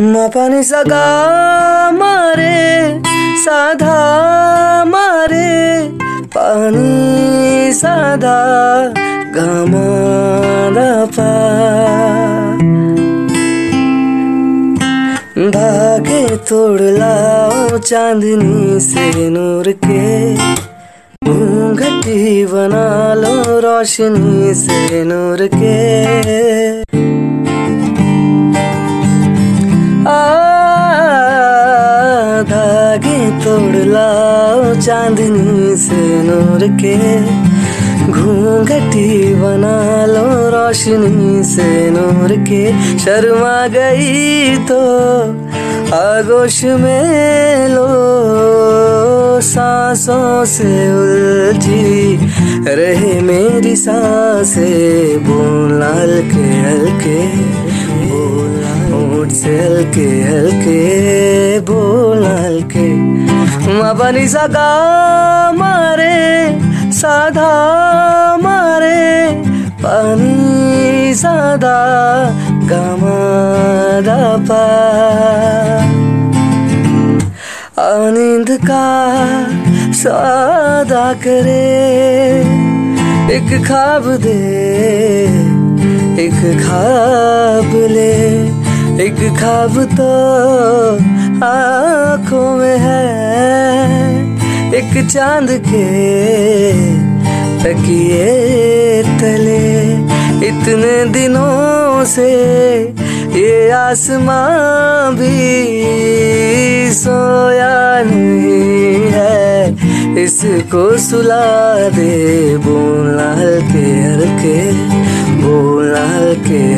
मपनी सगा मारे, साधा मारे, पानी साधा पा। धागे तोड़ लाओ चांदनी से नूर के। घटी बना लो रोशनी से नूर के। धागे तोड़ लाओ चांदनी से नूर के। घूंघटी बना लो रोशनी से नूर के। शर्मा गई तो आगोश में लो, सांसों से उलझी रहे मेरी साँसें बोल हल्के। हल्के होठ से हल्के हल्के बोल हल्के बनी सगा मारे, साधा मारे, पानी सादा गमादा पा नींद का सादा करे, एक खाब दे, एक खाब ले, एक खाब तो आँखों में है एक चाँद के तकिए तले। इतने दिनों से ये आसमां भी सोया नहीं है। इसको सुला दे बोलना हल्के हल्के, बोलना हल्के